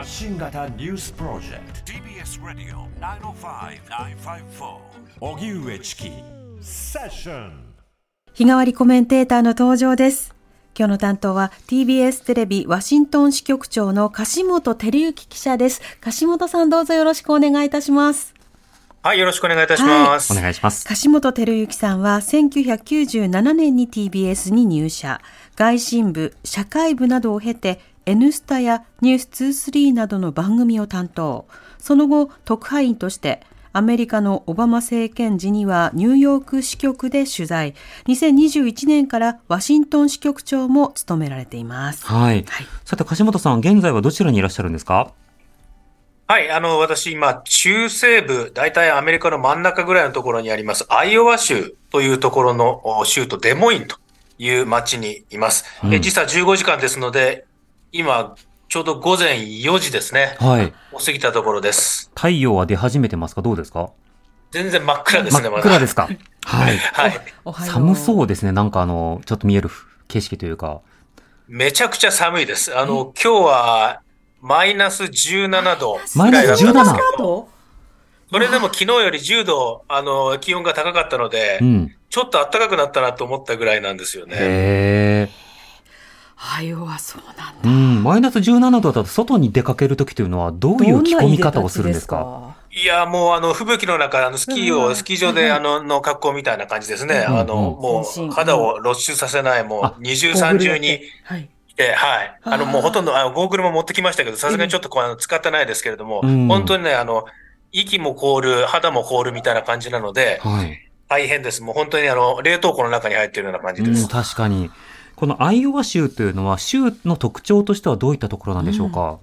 発信型ニュースプロジェクト TBS Radio 905-954荻上チキセッション日替わりコメンテーターの登場です。今日の担当は TBS テレビワシントン支局長の樫本照之記者です。樫本さんどうぞよろしくお願いいたします。はい、よろしくお願いいたします。お願いします。樫本照之さんは1997年に TBS に入社。外信部、社会部などを経て N スタやニュース23などの番組を担当。その後、特派員としてアメリカのオバマ政権時にはニューヨーク支局で取材。2021年からワシントン支局長も務められています。はい。はいさて、樫本さん、現在はどちらにいらっしゃるんですか？はい、あの、私今、中西部、大体アメリカの真ん中ぐらいのところにあります、アイオワ州というところのお州都デモインという町にいます。うんえ時差15時間ですので、今、ちょうど午前4時ですね。はい。もう過ぎたところです。太陽は出始めてますか？どうですか？全然真っ暗ですね、真まだ。っ暗ですか？はい。はい。寒そうですね。なんかあの、ちょっと見える景色というか。めちゃくちゃ寒いです。あの、今日は、マイナス17度マイナスぐらいだったんですけ17ど、それでも昨日より10度、あの、気温が高かったので、うん。ちょっと暖かくなったなと思ったぐらいなんですよね。へえ。はよはそうなんだ。うん。マイナス17度だと外に出かけるときというのはどういう着込み方をするんですか？いや、もうあの、吹雪の中、あの、スキーを、うんスキー場で、あの、の格好みたいな感じですね。うんあの、もう、肌を露出させない、もあう、二重三重にはい。はい。あの、もうほとんど、あの、ゴーグルも持ってきましたけど、さすがにちょっとこう、あの、使ってないですけれども、うん本当にね、あの、息も凍る、肌も凍るみたいな感じなので、はい。大変です。もう本当にあの、冷凍庫の中に入っているような感じうん、です。確かに。このアイオワ州というのは、州の特徴としてはどういったところなんでしょうか、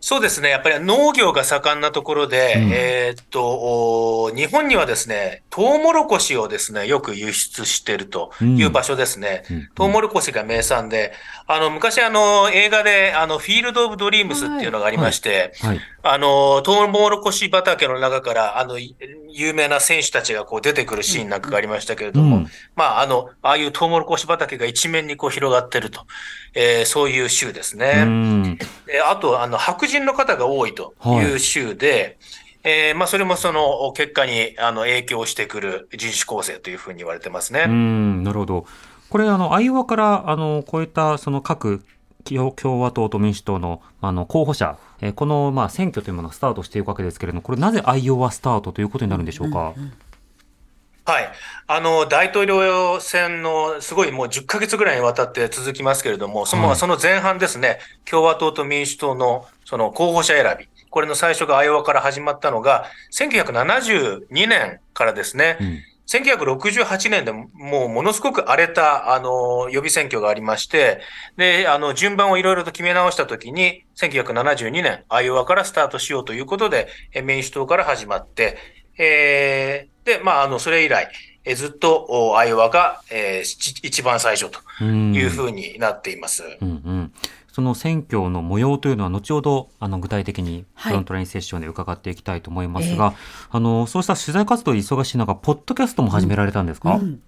そうですね。やっぱり農業が盛んなところで、うん。えーっと、お日本にはですね、トウモロコシをですね、よく輸出しているという場所ですね。うん。トウモロコシが名産で、あの、昔あの、映画で、あの、フィールド・オブ・ドリームスっていうのがありまして、はい。あの、トウモロコシ畑の中から、あの、い有名な選手たちがこう出てくるシーンなんかがありましたけれども、うんまあ、あの、ああいうトウモロコシ畑が一面にこう広がってると、えーそういう州ですね。うん。であと、あの、白人の方が多いという州で、えーまあ、それもその結果にあの影響してくる人種構成というふうに言われてますね。うん、なるほど。これ、あの、アイオワから、あの、こういった、その各共共和党と民主党の、あの、候補者、えーこの、まあ、選挙というものがスタートしていくわけですけれども、これ、なぜアイオワスタートということになるんでしょうか？はい。あの、大統領選のすごいもう10ヶ月ぐらいにわたって続きますけれども、そのはい。その前半ですね、共和党と民主党のその候補者選び、これの最初がアイオワから始まったのが、1972年からですね、うん1968年でもうものすごく荒れた、あの、予備選挙がありまして、で、あの、順番をいろいろと決め直したときに、1972年、アイオワからスタートしようということで、民主党から始まって、えーで、まあ、あの、それ以来、えずっと、アイオワが、えー一番最初というふうになっています。うんうん。その選挙の模様というのは、後ほど、あの、具体的に、はいフロントラインセッションで伺っていきたいと思いますが、あの、そうした取材活動忙しい中、ポッドキャストも始められたんですか、うん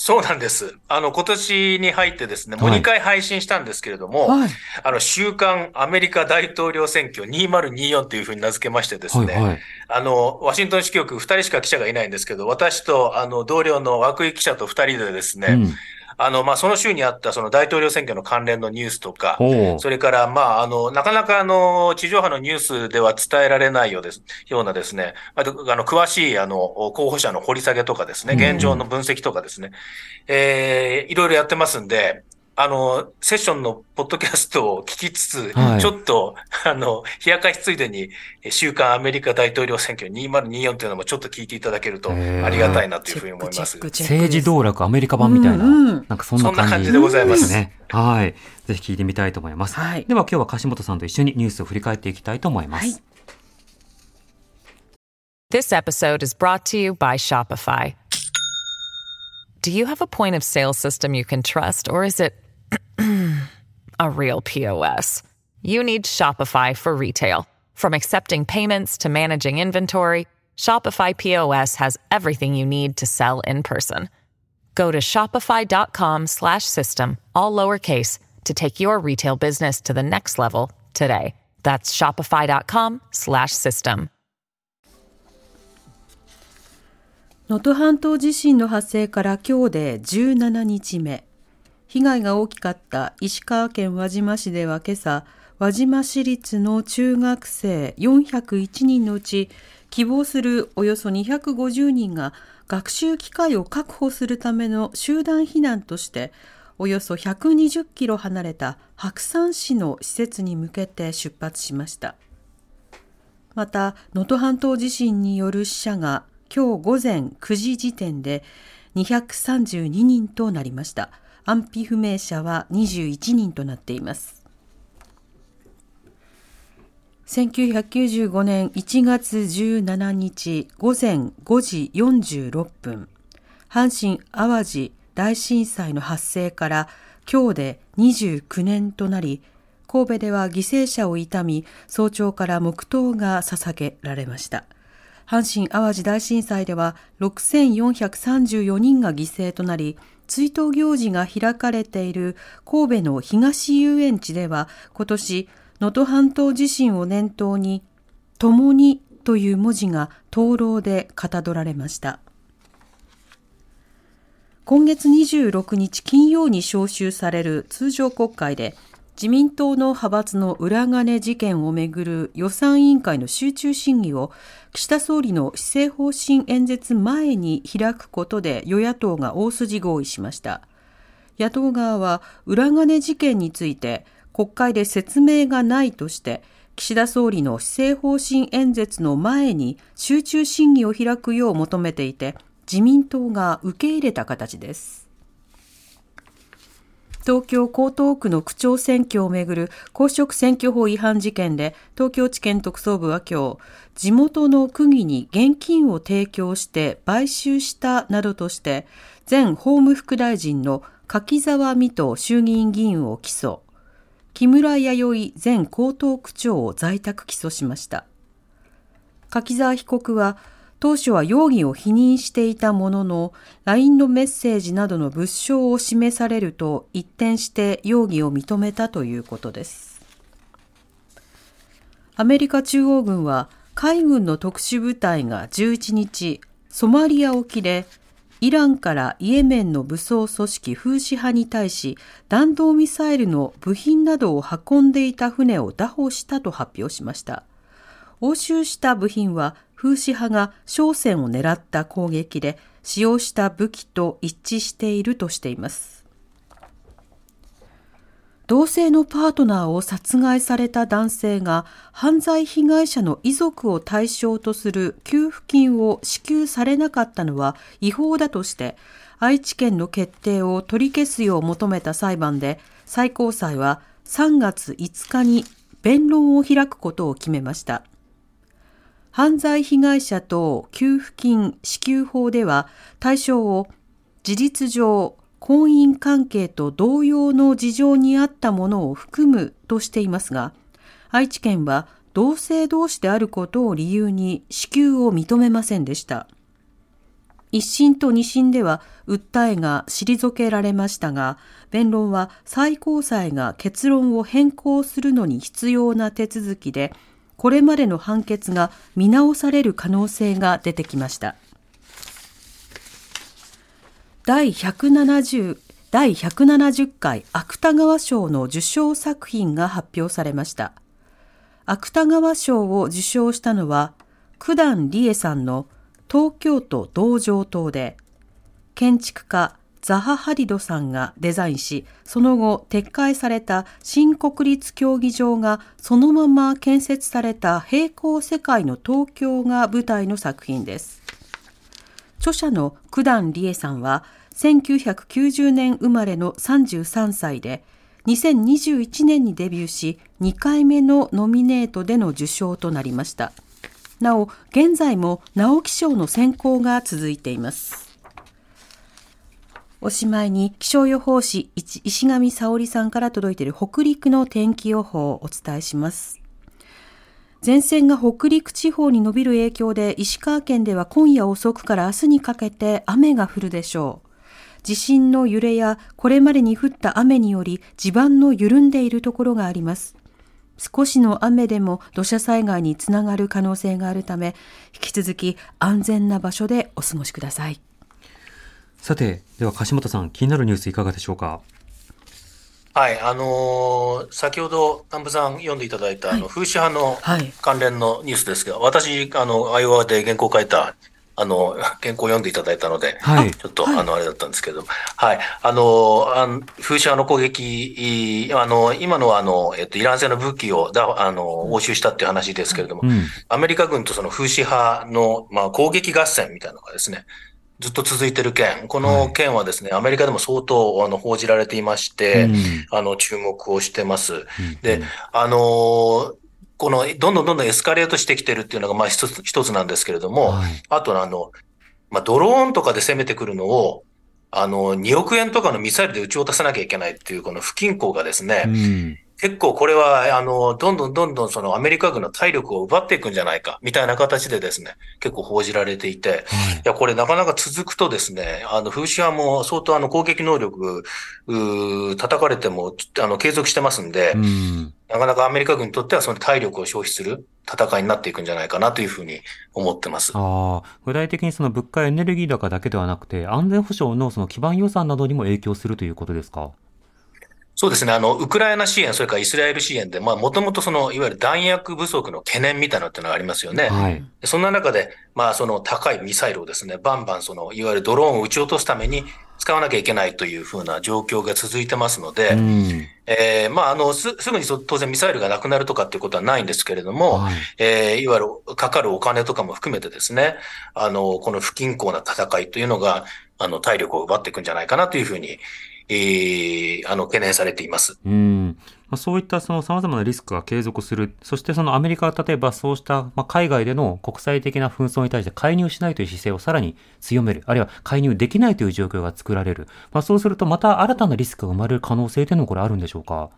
そうなんです。あの、今年に入ってですね、もうはい2回配信したんですけれども、はい。あの、週刊アメリカ大統領選挙2024というふうに名付けましてですね、はいはい。あの、ワシントン支局2人しか記者がいないんですけど、私とあの同僚の涌井記者と2人でですね、うん。あの、まあ、その週にあったその大統領選挙の関連のニュースとか、それから、まあ、あの、なかなかあの、地上波のニュースでは伝えられないようです、ようなですね、あと、あの、詳しいあの、候補者の掘り下げとかですね、うん。現状の分析とかですね、えーいろいろやってますんで、あの、セッションのポッドキャストを聞きつつ、はいちょっと、あの、冷やかしついでに、え週刊アメリカ大統領選挙2024というのもちょっと聞いていただけるとありがたいなというふうに思います。政治道楽アメリカ版みたいな、うんうんなんかそんな感じそんな感じでございますですね。はい。ぜひ聞いてみたいと思います。はいでは今日は樫本さんと一緒にニュースを振り返っていきたいと思います。はい This episode is brought to you by Shopify. Do you have a point of sale system you can trust, or is it a real POS? You need Shopify for retail. From accepting payments to managing inventory, Shopify POS has everything you need to sell in person. Go to shopify.com/system all lowercase to take your retail business to the next level today. That's shopify.com/system. 能登半島地震の発生から今日で17日目。 被害が大きかった石川県輪島市では今朝、輪島市立の中学生401人のうち、希望するおよそ250人が学習機会を確保するための集団避難として、およそ120キロ離れた白山市の施設に向けて出発しました。また、能登半島地震による死者が今日午前9時時点で232人となりました。安否不明者は21人となっています。1995年1月17日午前5時46分、阪神・淡路大震災の発生から今日で29年となり、神戸では犠牲者を悼み、早朝から黙祷が捧げられました。阪神・淡路大震災では6434人が犠牲となり、追悼行事が開かれている神戸の東遊園地では今年能登半島地震を念頭に共にという文字が灯籠でかたどられました。今月26日金曜に召集される通常国会で自民党の派閥の裏金事件をめぐる予算委員会の集中審議を岸田総理の施政方針演説前に開くことで与野党が大筋合意しました。野党側は裏金事件について国会で説明がないとして岸田総理の施政方針演説の前に集中審議を開くよう求めていて自民党が受け入れた形です。東京江東区の区長選挙をめぐる公職選挙法違反事件で東京地検特捜部は今日地元の区議に現金を提供して買収したなどとして前法務副大臣の柿沢水戸衆議院議員を起訴。木村弥生前江東区長を在宅起訴しました。柿沢被告は当初は容疑を否認していたものの、LINE のメッセージなどの物証を示されると一転して容疑を認めたということです。アメリカ中央軍は海軍の特殊部隊が11日、ソマリア沖でイランからイエメンの武装組織フーシ派に対し弾道ミサイルの部品などを運んでいた船を拿捕したと発表しました。押収した部品は風刺派が商船を狙った攻撃で使用した武器と一致しているとしています。同性のパートナーを殺害された男性が犯罪被害者の遺族を対象とする給付金を支給されなかったのは違法だとして愛知県の決定を取り消すよう求めた裁判で最高裁は3月5日に弁論を開くことを決めました。犯罪被害者等給付金支給法では対象を事実上婚姻関係と同様の事情にあったものを含むとしていますが、愛知県は同性同士であることを理由に支給を認めませんでした。一審と二審では訴えが退けられましたが、弁論は最高裁が結論を変更するのに必要な手続きで、これまでの判決が見直される可能性が出てきました。第170第170回芥川賞の受賞作品が発表されました。芥川賞を受賞したのは、九段理恵さんの東京都道場島で、建築家ザハ・ハディドさんがデザインし、その後撤回された新国立競技場がそのまま建設された平行世界の東京が舞台の作品です。著者の九段理恵さんは1990年生まれの33歳で2021年にデビューし2回目のノミネートでの受賞となりましたなお現在も直木賞の選考が続いていますおしまいに気象予報士石石上沙織さんから届いている北陸の天気予報をお伝えします前線が北陸地方に伸びる影響で石川県では今夜遅くから明日にかけて雨が降るでしょう。地震の揺れやこれまでに降った雨により地盤の緩んでいるところがあります。少しの雨でも土砂災害につながる可能性があるため、引き続き安全な場所でお過ごしください。さて、では樫本さん、気になるニュースいかがでしょうか？はい、あのー先ほど南部さん読んでいただいた、あの風刺派のはい。関連のニュースですが、私、あの、アイオワで原稿を書いた、あの、原稿を読んでいただいたので、はい。ちょっと、あの、あれだったんですけど、はい、あの、あの風刺派の攻撃、いあの、今のは、あの、えっと、イラン製の武器をだ、あの、押収したっていう話ですけれども、うん。アメリカ軍とその風刺派の、まあ、攻撃合戦みたいなのがですね、ずっと続いてる件、この件はですね、アメリカでも相当あの報じられていまして、うん。あの、注目をしてます。で、あのーこの、どんどんどんどんエスカレートしてきてるっていうのが、まあ一つ、一つなんですけれども、はい。あとあの、まあドローンとかで攻めてくるのを、あの、2億円とかのミサイルで撃ち落とさなきゃいけないっていう、この不均衡がですね、うん。結構これは、あの、どんどんどんどんそのアメリカ軍の体力を奪っていくんじゃないか、みたいな形でですね、結構報じられていて、はいいや、これなかなか続くとですね、あの、風刺派も相当あの攻撃能力、うー叩かれても、あの、継続してますんで、うん。なかなかアメリカ軍にとってはその体力を消費する戦いになっていくんじゃないかなというふうに思ってます。ああ、具体的にその物価やエネルギー高だけではなくて、安全保障のその基盤予算などにも影響するということですか？そうですね。あの、ウクライナ支援、それからイスラエル支援で、まあ、もともとその、いわゆる弾薬不足の懸念みたいなのってのがありますよね。はい。でそんな中で、まあ、その高いミサイルをですね、バンバンその、いわゆるドローンを撃ち落とすために使わなきゃいけないというふうな状況が続いてますので、うん。えーまあ、あの、す、すぐにそ当然ミサイルがなくなるとかっていうことはないんですけれども、はい。えーいわゆるかかるお金とかも含めてですね、あの、この不均衡な戦いというのが、あの、体力を奪っていくんじゃないかなというふうに、えーあの、懸念されています。うん。まあ、そういったその様々なリスクが継続する。そしてそのアメリカは例えばそうした、まあ、海外での国際的な紛争に対して介入しないという姿勢をさらに強める。あるいは介入できないという状況が作られる。まあ、そうするとまた新たなリスクが生まれる可能性というのもこれあるんでしょうか？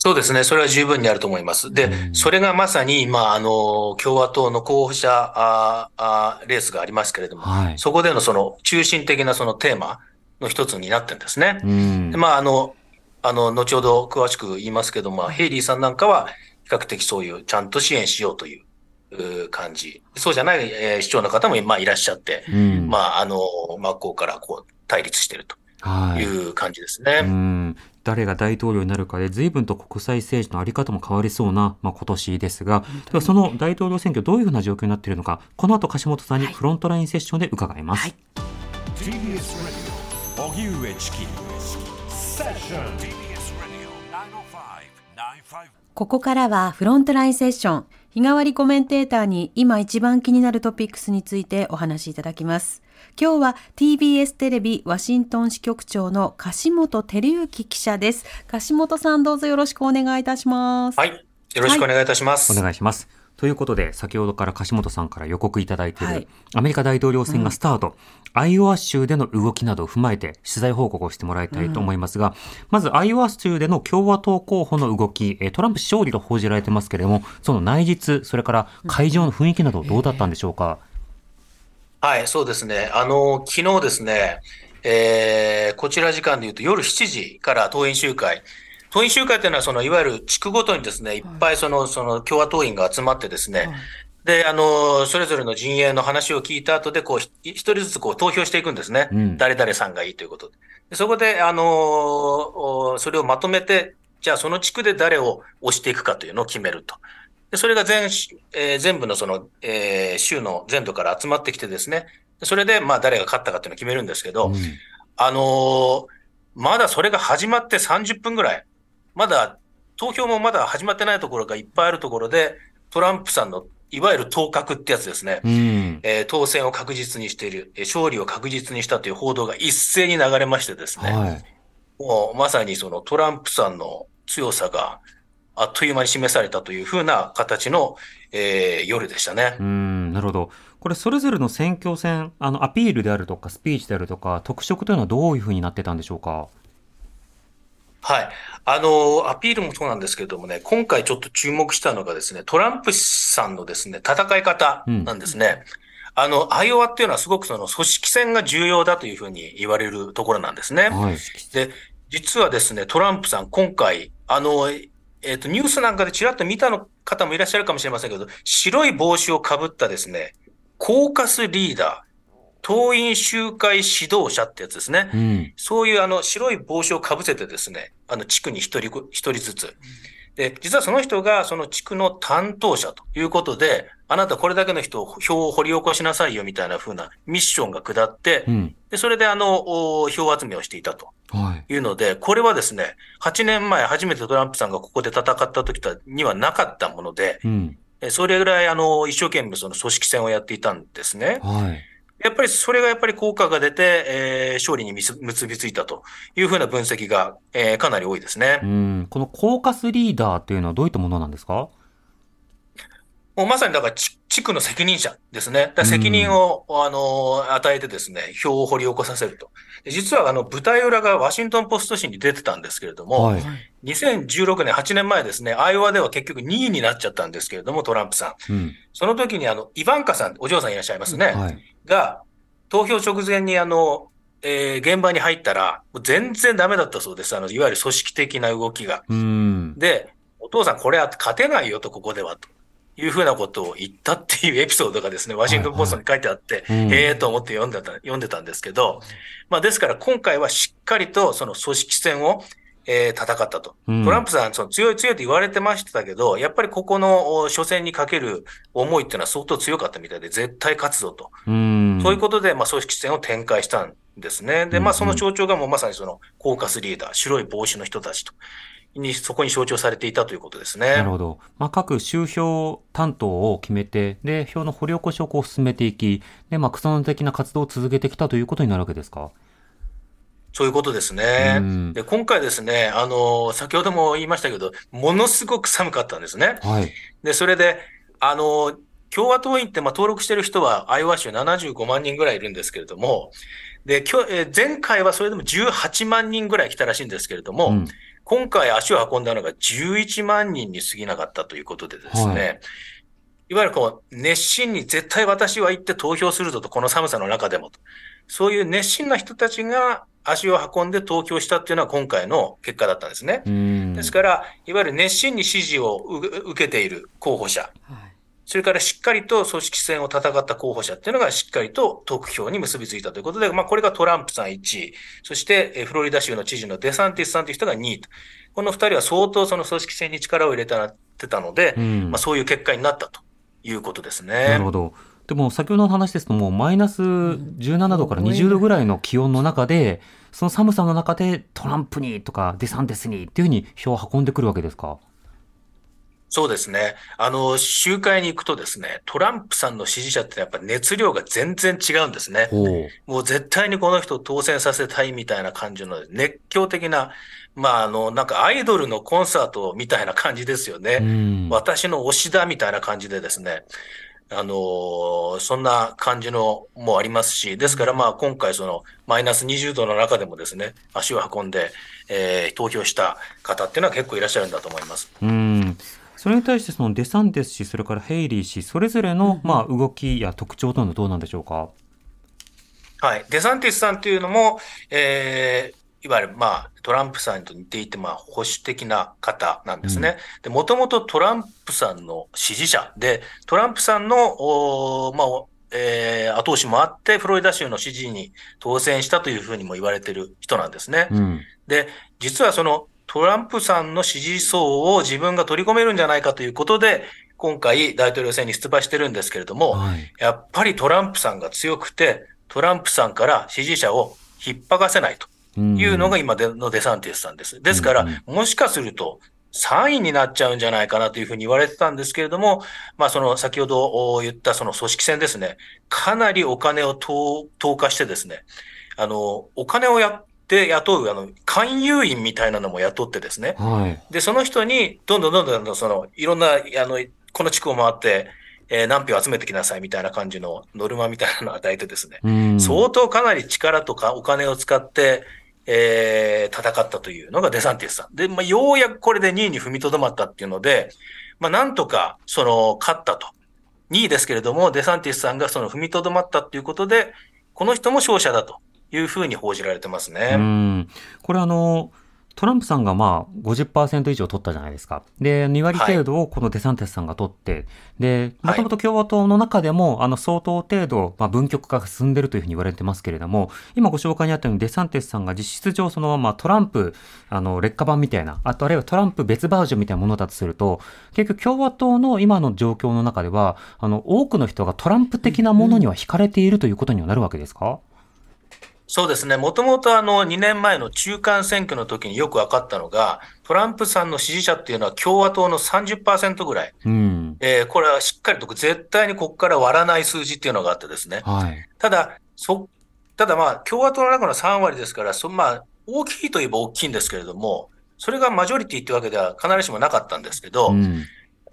そうですね。それは十分にあると思います。で、それがまさに今、あの、共和党の候補者ああレースがありますけれども、はい。そこでのその中心的なそのテーマの一つになってるんですね。うんで。まあ、あの、あの、後ほど詳しく言いますけども、ヘイリーさんなんかは、比較的そういう、ちゃんと支援しようという感じ。そうじゃない、えー市長の方も、まあ、いらっしゃって、うん。まあ、あの、真っ向からこう、対立しているとはい。いう感じですね。うん誰が大統領になるかで随分と国際政治のあり方も変わりそうな、まあ、今年ですが、ではその大統領選挙どういうふうな状況になっているのか、この後樫本さんにフロントラインセッションで伺います。はい TBS Radio 荻上チキセッション TBS Radio 905-954ここからはフロントラインセッション。日替わりコメンテーターに今一番気になるトピックスについてお話しいただきます。今日は TBS テレビワシントン支局長の樫本照之記者です。樫本さんどうぞよろしくお願いいたします。はい。よろしくお願いいたします。お願いします。ということで、先ほどから樫本さんから予告いただいている、はいアメリカ大統領選がスタート、アイオワ州での動きなどを踏まえて取材報告をしてもらいたいと思いますが、まずアイオワ州での共和党候補の動き、えートランプ勝利と報じられてますけれども、その内実、それから会場の雰囲気などどうだったんでしょうか？はい、そうですね。あの、昨日ですね、えー、こちら時間で言うと夜7時から党員集会。党員集会というのは、その、いわゆる地区ごとにですね、いっぱいその、その、共和党員が集まってですね、で、あの、それぞれの陣営の話を聞いた後で、こう、ひ一人ずつこう投票していくんですね。うん誰々さんがいいということで。でそこで、あのおそれをまとめて、じゃあその地区で誰を押していくかというのを決めると。でそれが全し、えー全部のその、えー州の全土から集まってきてですね、それで、まあ、誰が勝ったかっていうのを決めるんですけど、うんあのーまだそれが始まって30分ぐらい、まだ投票もまだ始まってないところがいっぱいあるところで、トランプさんのいわゆる当確ってやつですね。うん。えー当選を確実にしている、えー勝利を確実にしたという報道が一斉に流れましてですね、はい。もうまさにそのトランプさんの強さがあっという間に示されたというふうな形の、えー夜でしたね。うん、なるほど。これ、それぞれの選挙戦、あの、アピールであるとか、スピーチであるとか、特色というのはどういうふうになってたんでしょうか？はい。あの、アピールもそうなんですけれどもね、今回ちょっと注目したのがですね、トランプさんのですね、戦い方なんですね。あの、アイオワっていうのはすごくその組織戦が重要だというふうに言われるところなんですね。はい。で、実はですね、トランプさん、今回、あの、えっ、と、ニュースなんかでちらっと見たの方もいらっしゃるかもしれませんけど、白い帽子をかぶったですね、コーカスリーダー、党員集会指導者ってやつですね。うん。そういうあの白い帽子をかぶせてですね、あの地区に一人ご、一人ずつ。で、実はその人がその地区の担当者ということで、あなたこれだけの人を票を掘り起こしなさいよみたいな風なミッションが下ってう、ん。で、それであの、お票集めをしていたとはい。いうので、これはですね、8年前初めてトランプさんがここで戦った時にはなかったもので、うん。えそれぐらいあの、一生懸命その組織戦をやっていたんですね。はい。やっぱりそれがやっぱり効果が出て、えー勝利に結びついたというふうな分析が、えーかなり多いですねう。ん。このコーカスリーダーっていうのはどういったものなんですか？もうまさにだから地地区の責任者ですね。責任を、あの、与えてですね、票を掘り起こさせると。で実はあの、舞台裏がワシントンポスト紙に出てたんですけれども、はい。2016年、8年前ですね、アイオワでは結局2位になっちゃったんですけれども、トランプさん。うん。その時にあの、イバンカさん、お嬢さんいらっしゃいますね。はい。が、投票直前にあの、えー現場に入ったら、全然ダメだったそうです。あの、いわゆる組織的な動きが。うん。で、お父さんこれは勝てないよと、ここでは、というふうなことを言ったっていうエピソードがですね、ワシントンポストに書いてあって、うんへえと思って読んでた、読んでたんですけど、まあですから今回はしっかりとその組織戦を、えー戦ったと。うんトランプさん、その強い強いと言われてましたけど、やっぱりここのお初戦にかける思いっていうのは相当強かったみたいで、絶対勝つぞと。うん。そういうことで、まあ、組織戦を展開したんですね。で、まあ、その象徴がもうまさにその、コーカスリーダー、白い帽子の人たちと、に、そこに象徴されていたということですね。なるほど。まあ、各集票担当を決めて、で、票の掘り起こしをこう進めていき、で、まあ、草の的な活動を続けてきたということになるわけですか？そういうことですねうん。で、今回ですね、あの、先ほども言いましたけど、ものすごく寒かったんですね。はい。で、それで、あの、共和党員って、まあ、登録してる人は、アイオワ州75万人ぐらいいるんですけれども、で、今日、えー前回はそれでも18万人ぐらい来たらしいんですけれども、うん今回足を運んだのが11万人に過ぎなかったということでですね、はいい、わゆるこう、熱心に絶対私は行って投票するぞと、この寒さの中でもと。そういう熱心な人たちが足を運んで投票したっていうのは今回の結果だったんですね。うん。ですから、いわゆる熱心に支持をう受けている候補者、それからしっかりと組織戦を戦った候補者っていうのがしっかりと得票に結びついたということで、まあこれがトランプさん1位、そしてえーフロリダ州の知事のデサンティスさんという人が2位と。この2人は相当その組織戦に力を入れたってたので、うんまあそういう結果になったということですね。なるほど。でも先ほどの話ですともうマイナス17度から20度ぐらいの気温の中で、その寒さの中でトランプにとかデサンティスにっていうふうに票を運んでくるわけですか？そうですね。あの、集会に行くとですね、トランプさんの支持者ってやっぱ熱量が全然違うんですね。もう絶対にこの人を当選させたいみたいな感じの熱狂的な、まあ、あの、なんかアイドルのコンサートみたいな感じですようね。ん。私の推しだみたいな感じでですね、あのーそんな感じのもありますし、ですからまあ今回そのマイナス20度の中でもですね、足を運んで、えー投票した方っていうのは結構いらっしゃるんだと思います。うん。それに対してそのデサンティス氏、それからヘイリー氏、それぞれのまあ動きや特徴というのはどうなんでしょうか？はい。デサンティスさんというのも、えーいわゆる、まあ、トランプさんと似ていて、まあ、保守的な方なんですね。で、もともとトランプさんの支持者で、トランプさんの、おーまあ、おえー後押しもあって、フロリダ州の支持に当選したというふうにも言われている人なんですね。うん。で、実はそのトランプさんの支持層を自分が取り込めるんじゃないかということで、今回大統領選に出馬してるんですけれども、はい。やっぱりトランプさんが強くて、トランプさんから支持者を引っ張がせないというのが今でのデサンティスさんです。ですからうん、もしかすると3位になっちゃうんじゃないかなというふうに言われてたんですけれども、まあその先ほど言ったその組織戦ですね、かなりお金を投投下してですね、あの、お金をやって雇う、あの、勧誘員みたいなのも雇ってですね、はい。で、その人に、どんどんどんどんどん、その、いろんな、あの、この地区を回って、えー何票集めてきなさいみたいな感じのノルマみたいなのを与えてですね、うん。相当かなり力とかお金を使って、えー戦ったというのがデサンティスさん。で、まあ、ようやくこれで2位に踏みとどまったっていうので、まあ、なんとか、その、勝ったと。2位ですけれども、デサンティスさんがその踏みとどまったっていうことで、この人も勝者だというふうに報じられてますね。うん。これあの、トランプさんがまあ50%以上取ったじゃないですか。で、2割程度をこのデサンティスさんが取って、で、もともと共和党の中でも、あの、相当程度、まあ、分極化が進んでるというふうに言われてますけれども、今ご紹介にあったようにデサンティスさんが実質上そのままトランプ、あの、劣化版みたいな、あとあるいはトランプ別バージョンみたいなものだとすると、結局共和党の今の状況の中では、あの、多くの人がトランプ的なものには惹かれているということにはなるわけですか？そうですね。もともとあの2年前の中間選挙の時によく分かったのが、トランプさんの支持者っていうのは共和党の30%ぐらい。うん。えーこれはしっかりと絶対にここから割らない数字っていうのがあってですね。はい。ただ、そ、ただまあ共和党の中の3割ですから、そまあ大きいといえば大きいんですけれども、それがマジョリティってわけでは必ずしもなかったんですけど、うん。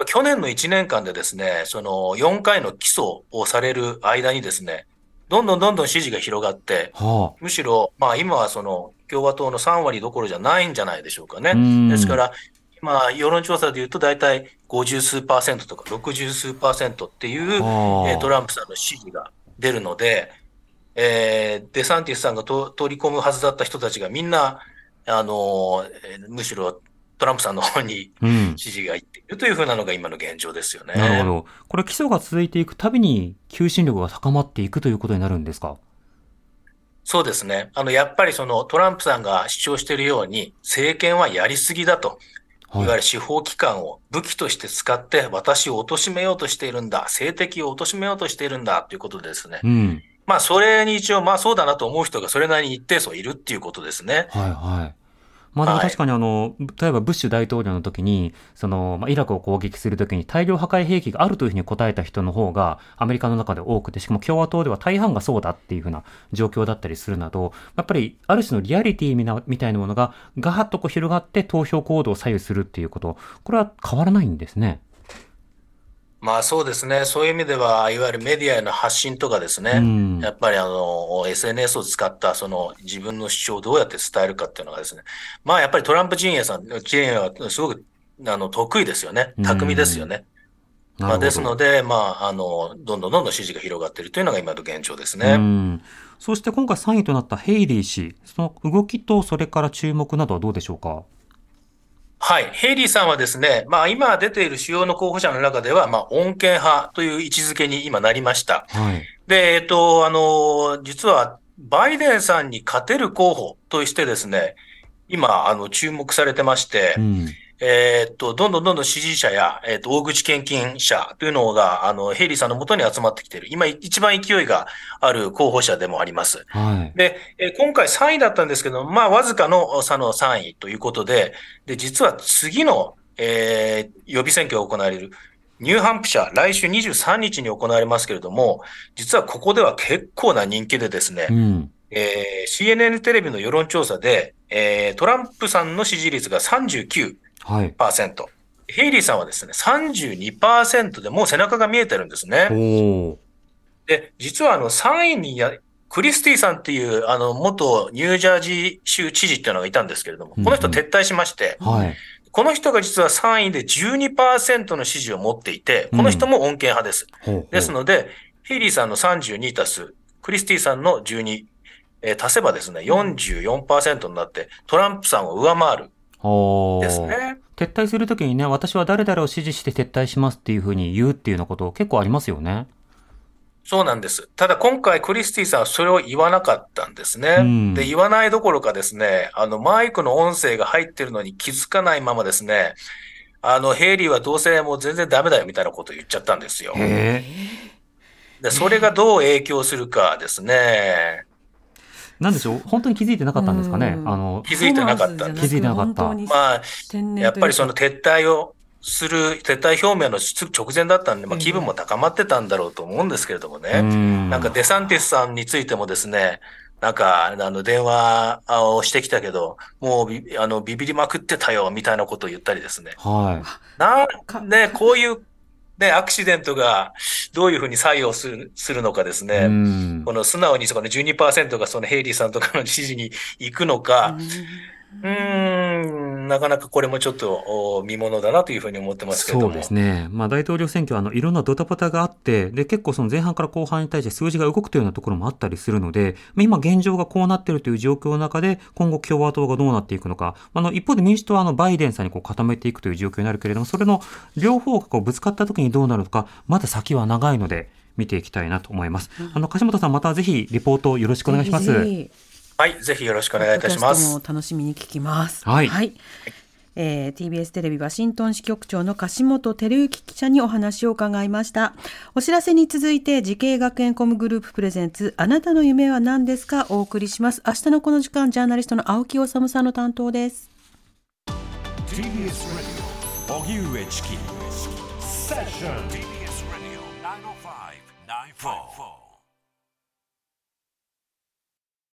去年の1年間でですね、その4回の起訴をされる間にですね、どんどんどんどん支持が広がって、はむしろ、まあ今はその共和党の3割どころじゃないんじゃないでしょうかあ。ね。うんですから、今、世論調査で言うと大体50数パーセントとか60数パーセントっていう、はあえートランプさんの支持が出るので、えーデサンティスさんがと取り込むはずだった人たちがみんな、あのーむしろトランプさんの方にうん。支持がいっているというふうなのが今の現状ですよね。なるほど。これ基礎が続いていくたびに求心力が高まっていくということになるんですか？そうですね。あの、やっぱりそのトランプさんが主張しているように、政権はやりすぎだと。いわゆはい。る司法機関を武器として使って私を貶めようとしているんだ、政敵を貶めようとしているんだということでですね。うん。まあ、それに一応、まあそうだなと思う人がそれなりに一定数いるっていうことですね。はいはい。まあでもはい確かにあの、例えばブッシュ大統領の時に、その、まあ、イラクを攻撃する時に大量破壊兵器があるというふうに答えた人の方がアメリカの中で多くて、しかも共和党では大半がそうだっていうふうな状況だったりするなど、やっぱりある種のリアリティみなみたいなものがガーッとこう広がって投票行動を左右するっていうこと、これは変わらないんですね。まあそうですね。そういう意味では、いわゆるメディアへの発信とかですね。うんやっぱりあの、SNS を使ったその自分の主張をどうやって伝えるかっていうのがですね。まあやっぱりトランプ陣営さん、陣営はすごくあの得意ですよね。巧みですよね。まあですので、まあ、あの、どんどんどんどん支持が広がっているというのが今の現状ですうね。ん。そして今回3位となったヘイリー氏、その動きとそれから注目などはどうでしょうか？はい。ヘイリーさんはですね、まあ今出ている主要の候補者の中では、まあ穏健派という位置づけに今なりました。はい。で、えっと、あの、実は、バイデンさんに勝てる候補としてですね、今、あの、注目されてまして、うん。えーっと、どんどんどんどん支持者や、えーっと、大口献金者というのが、あの、ヘイリーさんのもとに集まってきている。今、一番勢いがある候補者でもあります。はい。で、えー今回3位だったんですけど、まあ、わずかの差の3位ということで、で、実は次の、えー予備選挙が行われる、ニューハンプシャー、来週23日に行われますけれども、実はここでは結構な人気でですね、うん。えー CNN テレビの世論調査で、えートランプさんの支持率が39%、はい。ヘイリーさんはですね、32%でもう背中が見えてるんですね。で、実はあの3位にや、クリスティさんっていうあの元ニュージャージー州知事っていうのがいたんですけれども、うんうんこの人撤退しまして、はい。この人が実は3位で12%の支持を持っていて、この人も穏健派です。ほうほうですので、ヘイリーさんの32足す、クリスティさんの12、えー足せばですね、44%になって、トランプさんを上回るですね。撤退するときにね、私は誰々を支持して撤退しますっていうふうに言うっていうようなこと結構ありますよね。そうなんです。ただ今回クリスティさんはそれを言わなかったんですね。うんで、言わないどころかですね、あのマイクの音声が入ってるのに気づかないままですね、あの、ヘイリーはどうせもう全然ダメだよみたいなことを言っちゃったんですよ。で、それがどう影響するかですね。なんでしょう？本当に気づいてなかったんですかね？うん。あの、気づいてなかった。気づいてなかった。まあ、やっぱりその撤退をする、撤退表明の直前だったんで、まあええ。気分も高まってたんだろうと思うんですけれどもね。うん。なんかデサンティスさんについてもですね、なんか、あの、電話をしてきたけど、もうビ、あの、ビビりまくってたよ、みたいなことを言ったりですね。はかなんね、こういう、ね、アクシデントがどういうふうに作用する、するのかですい。ね。うんこの素直にそこの12%がそのヘイリーさんとかの支持に行くのか、うーん、なかなかこれもちょっとお見ものだなというふうに思ってますけれども。そうですね。まあ大統領選挙はあのいろんなドタバタがあって、で結構その前半から後半に対して数字が動くというようなところもあったりするので、まあ今現状がこうなっているという状況の中で、今後共和党がどうなっていくのか。あの一方で民主党はあのバイデンさんにこう固めていくという状況になるけれども、それの両方がこうぶつかった時にどうなるのか、まだ先は長いので、見ていきたいなと思います。あの、樫元さんまたぜひリポートよろしくお願いします。ぜひぜひはい、ぜひよろしくお願いいたします。も楽しみに聞きます。はいえー TBS テレビワシントン支局長の樫元照幸記者にお話を伺いました。お知らせに続いて、慈恵学園コムグループプレゼンツ、あなたの夢は何ですか？お送りします。明日のこの時間、ジャーナリストの青木理さんの担当です。TBS ラジオ荻上チキセッション